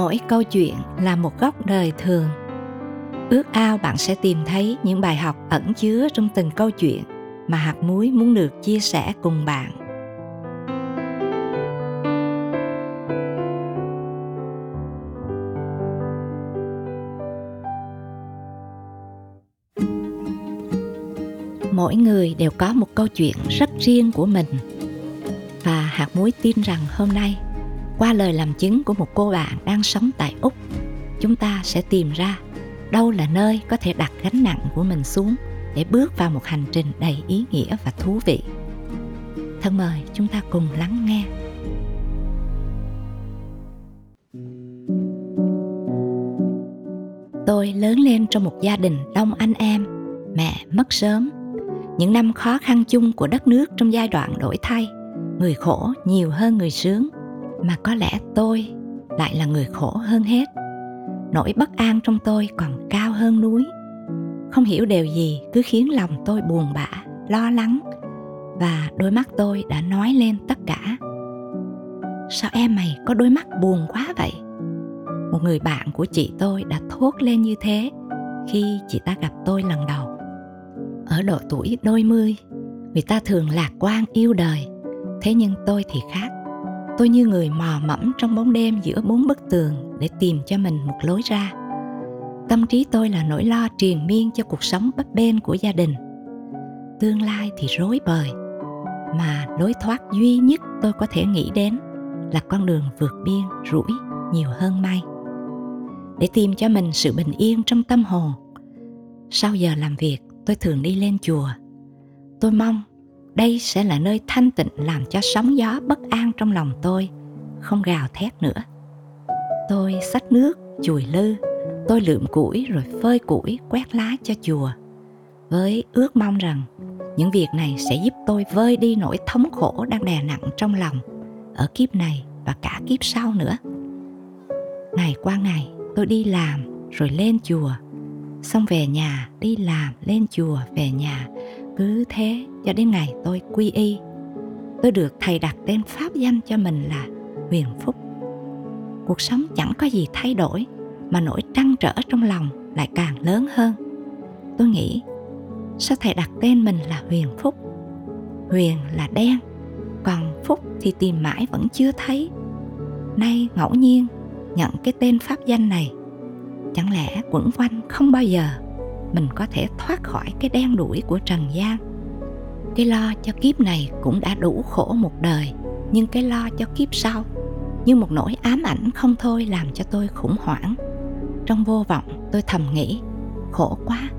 mỗi câu chuyện là một góc đời thường. Ước ao bạn sẽ tìm thấy những bài học ẩn chứa trong từng câu chuyện mà hạt muối muốn được chia sẻ cùng bạn. Mỗi người đều có một câu chuyện rất riêng của mình. Và hạt muối tin rằng hôm nay qua lời làm chứng của một cô bạn đang sống tại úc, chúng ta sẽ tìm ra đâu là nơi có thể đặt gánh nặng của mình xuống để bước vào một hành trình đầy ý nghĩa và thú vị. Thân mời chúng ta cùng lắng nghe. Tôi lớn lên trong một gia đình đông anh em, mẹ mất sớm. Những năm khó khăn chung của đất nước trong giai đoạn đổi thay, người khổ nhiều hơn người sướng mà có lẽ tôi lại là người khổ hơn hết. Nỗi bất an trong tôi còn cao hơn núi. Không hiểu điều gì cứ khiến lòng tôi buồn bã, lo lắng. Và đôi mắt tôi đã nói lên tất cả. Sao em mày có đôi mắt buồn quá vậy? Một người bạn của chị tôi đã thốt lên như thế khi chị ta gặp tôi lần đầu. Ở độ tuổi đôi mươi, người ta thường lạc quan yêu đời. Thế nhưng tôi thì khác tôi như người mò mẫm trong bóng đêm giữa bốn bức tường để tìm cho mình một lối ra. Tâm trí tôi là nỗi lo triền miên cho cuộc sống bấp bênh của gia đình. Tương lai thì rối bời, mà lối thoát duy nhất tôi có thể nghĩ đến là con đường vượt biên, rủi nhiều hơn may. Để tìm cho mình sự bình yên trong tâm hồn, sau giờ làm việc, tôi thường đi lên chùa. Tôi mong đây sẽ là nơi thanh tịnh làm cho sóng gió bất an trong lòng tôi, không gào thét nữa. Tôi xách nước, chùi lư, tôi lượm củi rồi phơi củi, quét lá cho chùa. Với ước mong rằng, những việc này sẽ giúp tôi vơi đi nỗi thống khổ đang đè nặng trong lòng ở kiếp này và cả kiếp sau nữa. Ngày qua ngày, tôi đi làm rồi lên chùa. Xong về nhà, đi làm, lên chùa, về nhà cứ thế cho đến ngày tôi quy y. Tôi được thầy đặt tên pháp danh cho mình là huyền phúc. Cuộc sống chẳng có gì thay đổi, mà nỗi trăn trở trong lòng lại càng lớn hơn. Tôi nghĩ, sao thầy đặt tên mình là huyền phúc? Huyền là đen, còn phúc thì tìm mãi vẫn chưa thấy. Nay ngẫu nhiên nhận cái tên pháp danh này, chẳng lẽ quẩn quanh không bao giờ? Mình có thể thoát khỏi cái đen đuổi của trần gian. Cái lo cho kiếp này cũng đã đủ khổ một đời, nhưng cái lo cho kiếp sau như một nỗi ám ảnh không thôi làm cho tôi khủng hoảng. Trong vô vọng, tôi thầm nghĩ, khổ quá,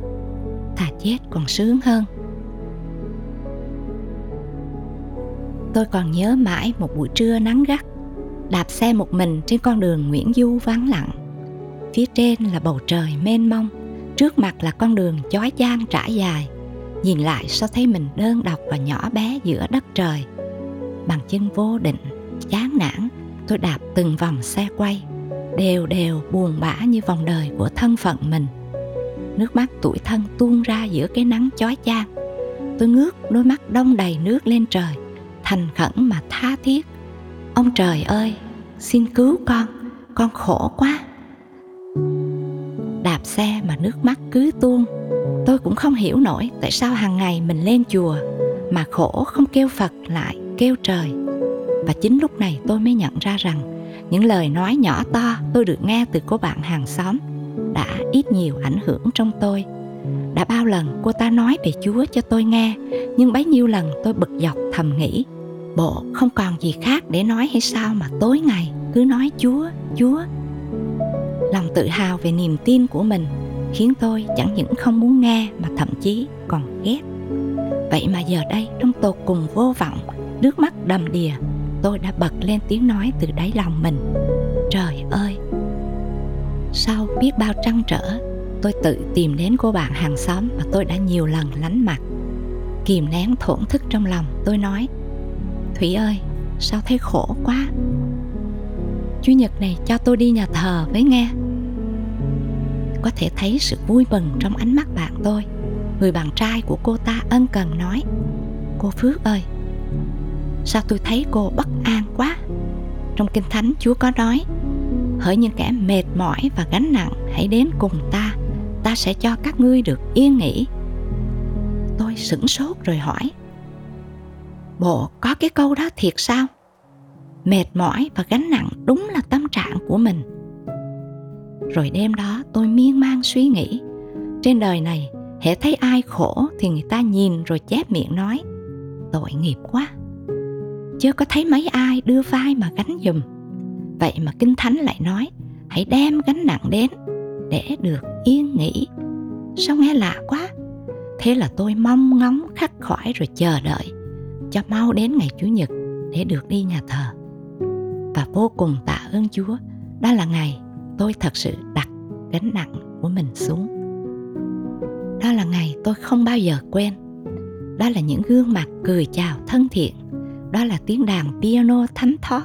thà chết còn sướng hơn. Tôi còn nhớ mãi một buổi trưa nắng gắt, đạp xe một mình trên con đường nguyễn du vắng lặng. Phía trên là bầu trời mênh mông trước mặt là con đường chói chang trải dài. Nhìn lại sao thấy mình đơn độc và nhỏ bé giữa đất trời. Bằng chân vô định, chán nản, tôi đạp từng vòng xe quay. Đều đều buồn bã như vòng đời của thân phận mình. Nước mắt tuổi thân tuôn ra giữa cái nắng chói chang. Tôi ngước đôi mắt đông đầy nước lên trời, thành khẩn mà tha thiết. Ông trời ơi, xin cứu con con khổ quá xe mà nước mắt cứ tuôn. Tôi cũng không hiểu nổi tại sao hàng ngày mình lên chùa mà khổ không kêu phật lại, kêu trời. Và chính lúc này tôi mới nhận ra rằng những lời nói nhỏ to tôi được nghe từ cô bạn hàng xóm đã ít nhiều ảnh hưởng trong tôi. Đã bao lần cô ta nói về chúa cho tôi nghe, nhưng bấy nhiêu lần tôi bực dọc thầm nghĩ, bộ không còn gì khác để nói hay sao mà tối ngày cứ nói chúa chúa lòng tự hào về niềm tin của mình, khiến tôi chẳng những không muốn nghe mà thậm chí còn ghét. Vậy mà giờ đây, trong tột cùng vô vọng, nước mắt đầm đìa, tôi đã bật lên tiếng nói từ đáy lòng mình. Trời ơi! Sau biết bao trăn trở, tôi tự tìm đến cô bạn hàng xóm mà tôi đã nhiều lần lánh mặt. Kìm nén thổn thức trong lòng, tôi nói, thủy ơi, sao thấy khổ quá? Chủ nhật này cho tôi đi nhà thờ với nghe có thể thấy sự vui mừng trong ánh mắt bạn tôi. Người bạn trai của cô ta ân cần nói, cô phước ơi, sao tôi thấy cô bất an quá? Trong kinh thánh, chúa có nói, hỡi những kẻ mệt mỏi và gánh nặng, hãy đến cùng ta. Ta sẽ cho các ngươi được yên nghỉ. Tôi sửng sốt rồi hỏi, bộ có cái câu đó thiệt sao? Mệt mỏi và gánh nặng đúng là tâm trạng của mình. Rồi đêm đó tôi miên man suy nghĩ. Trên đời này, hễ thấy ai khổ thì người ta nhìn rồi chép miệng nói, tội nghiệp quá. Chưa có thấy mấy ai đưa vai mà gánh giùm. Vậy mà kinh thánh lại nói, hãy đem gánh nặng đến để được yên nghỉ. Sao nghe lạ quá? Thế là tôi mong ngóng khắc khoải rồi chờ đợi cho mau đến ngày chủ nhật để được đi nhà thờ. Và vô cùng tạ ơn chúa, đó là ngày tôi thật sự đặt gánh nặng của mình xuống. Đó là ngày tôi không bao giờ quên. Đó là những gương mặt cười chào thân thiện. Đó là tiếng đàn piano thánh thót.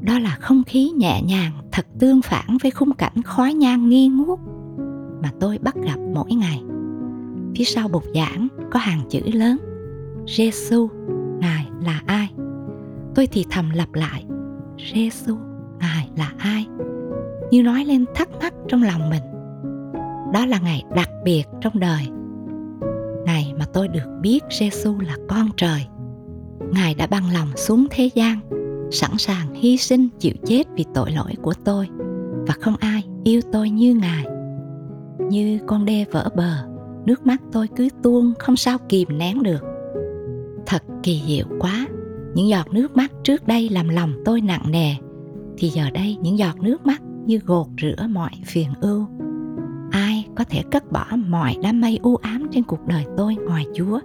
Đó là không khí nhẹ nhàng, thật tương phản với khung cảnh khói nhang nghi ngút mà tôi bắt gặp mỗi ngày. Phía sau bục giảng có hàng chữ lớn Giêsu ngài là ai? Tôi thì thầm lặp lại Giêsu ngài là ai? Như nói lên thắc mắc trong lòng mình. Đó là ngày đặc biệt trong đời. Ngày mà tôi được biết Giêsu là con trời. Ngài đã bằng lòng xuống thế gian, sẵn sàng hy sinh chịu chết vì tội lỗi của tôi, và không ai yêu tôi như ngài. Như con đê vỡ bờ, nước mắt tôi cứ tuôn không sao kìm nén được. Thật kỳ diệu quá, những giọt nước mắt trước đây làm lòng tôi nặng nề, thì giờ đây những giọt nước mắt như gột rửa mọi phiền ưu. Ai có thể cất bỏ mọi đám mây u ám trên cuộc đời tôi ngoài chúa?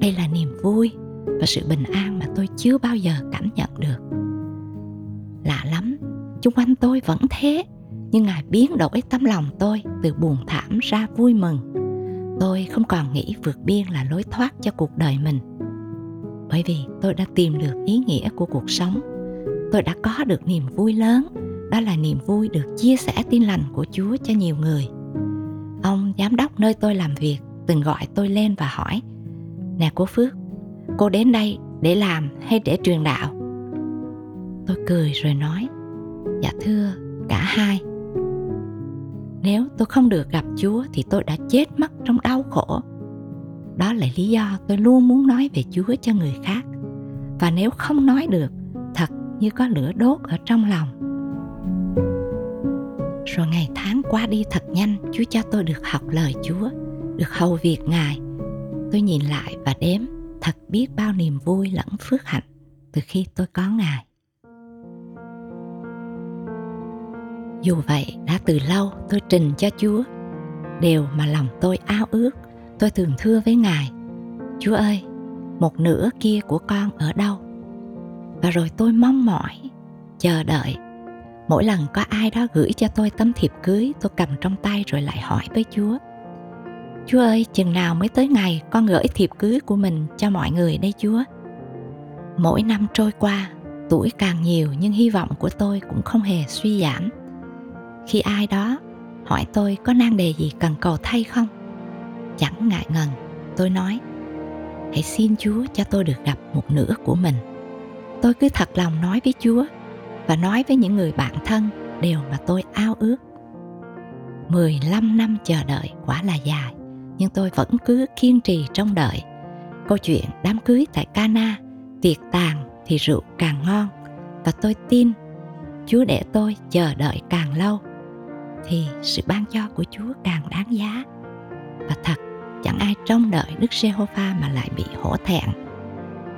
Đây là niềm vui và sự bình an mà tôi chưa bao giờ cảm nhận được. Lạ lắm, chung quanh tôi vẫn thế, nhưng ngài biến đổi tấm lòng tôi từ buồn thảm ra vui mừng. Tôi không còn nghĩ vượt biên là lối thoát cho cuộc đời mình. Bởi vì tôi đã tìm được ý nghĩa của cuộc sống. Tôi đã có được niềm vui lớn đó là niềm vui được chia sẻ tin lành của chúa cho nhiều người. Ông giám đốc nơi tôi làm việc từng gọi tôi lên và hỏi, nè cô phước, cô đến đây để làm hay để truyền đạo? Tôi cười rồi nói dạ thưa cả hai. Nếu tôi không được gặp chúa thì tôi đã chết mất trong đau khổ. Đó là lý do tôi luôn muốn nói về chúa cho người khác. Và nếu không nói được, thật như có lửa đốt ở trong lòng rồi ngày tháng qua đi thật nhanh, chúa cho tôi được học lời chúa, được hầu việc ngài. Tôi nhìn lại và đếm, thật biết bao niềm vui lẫn phước hạnh từ khi tôi có ngài. Dù vậy, đã từ lâu tôi trình cho chúa điều mà lòng tôi ao ước, tôi thường thưa với ngài, chúa ơi, một nửa kia của con ở đâu? Và rồi tôi mong mỏi, chờ đợi mỗi lần có ai đó gửi cho tôi tấm thiệp cưới, tôi cầm trong tay rồi lại hỏi với chúa. Chúa ơi, chừng nào mới tới ngày con gửi thiệp cưới của mình cho mọi người đây chúa? Mỗi năm trôi qua, tuổi càng nhiều nhưng hy vọng của tôi cũng không hề suy giảm. Khi ai đó hỏi tôi có nan đề gì cần cầu thay không? Chẳng ngại ngần, tôi nói, hãy xin chúa cho tôi được gặp một nửa của mình. Tôi cứ thật lòng nói với chúa và nói với những người bạn thân điều mà tôi ao ước 15 năm chờ đợi quả là dài nhưng tôi vẫn cứ kiên trì trong đợi câu chuyện đám cưới tại Cana tiệc tàn thì rượu càng ngon và tôi tin Chúa để tôi chờ đợi càng lâu thì sự ban cho của Chúa càng đáng giá. Và thật, chẳng ai trông đợi Đức Giê-hô-va mà lại bị hổ thẹn.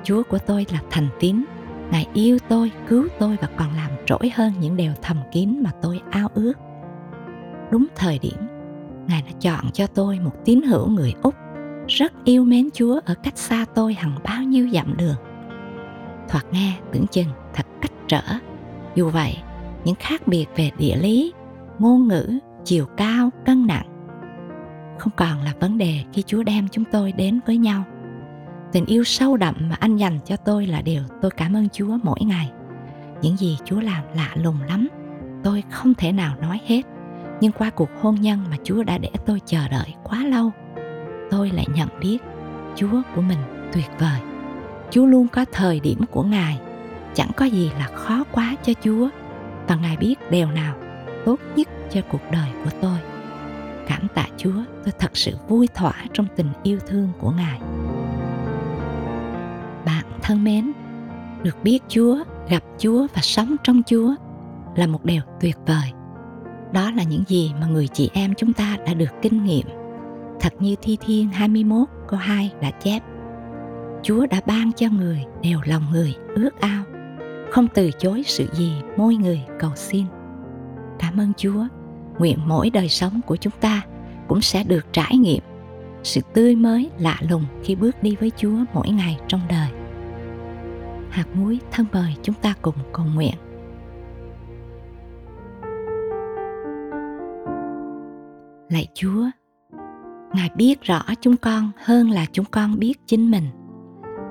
Chúa của tôi là thành tín, Ngài yêu tôi, cứu tôi và còn làm trỗi hơn những điều thầm kín mà tôi ao ước. Đúng thời điểm, Ngài đã chọn cho tôi một tín hữu người Úc rất yêu mến Chúa ở cách xa tôi hằng bao nhiêu dặm đường. Thoạt nghe tưởng chừng thật cách trở. Dù vậy, những khác biệt về địa lý, ngôn ngữ chiều cao cân nặng không còn là vấn đề khi chúa đem chúng tôi đến với nhau tình yêu sâu đậm mà anh dành cho tôi là điều tôi cảm ơn chúa mỗi ngày. Những gì chúa làm lạ lùng lắm, tôi không thể nào nói hết. Nhưng qua cuộc hôn nhân mà chúa đã để tôi chờ đợi quá lâu, tôi lại nhận biết chúa của mình tuyệt vời. Chúa luôn có thời điểm của ngài. Chẳng có gì là khó quá cho chúa. Và ngài biết điều nào tốt nhất cho cuộc đời của tôi. Cảm tạ chúa, tôi thật sự vui thỏa trong tình yêu thương của ngài bạn thân mến. Được biết chúa, gặp chúa và sống trong chúa là một điều tuyệt vời. Đó là những gì mà người chị em chúng ta đã được kinh nghiệm. Thật như thi thiên 21 câu 2 đã chép. Chúa đã ban cho người đều lòng người ước ao, không từ chối sự gì môi người cầu xin. Cảm ơn chúa. Nguyện mỗi đời sống của chúng ta cũng sẽ được trải nghiệm sự tươi mới lạ lùng khi bước đi với chúa mỗi ngày trong đời. Hạt muối thân mời chúng ta cùng cầu nguyện. Lạy chúa, ngài biết rõ chúng con hơn là chúng con biết chính mình.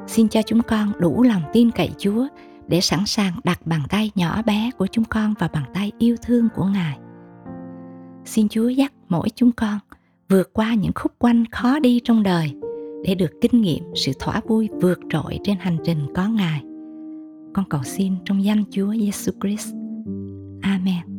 Xin cho chúng con đủ lòng tin cậy chúa để sẵn sàng đặt bàn tay nhỏ bé của chúng con vào bàn tay yêu thương của ngài. Xin chúa dắt mỗi chúng con vượt qua những khúc quanh khó đi trong đời để được kinh nghiệm sự thỏa vui vượt trội trên hành trình có ngài. Con cầu xin trong danh chúa giêsu christ. Amen.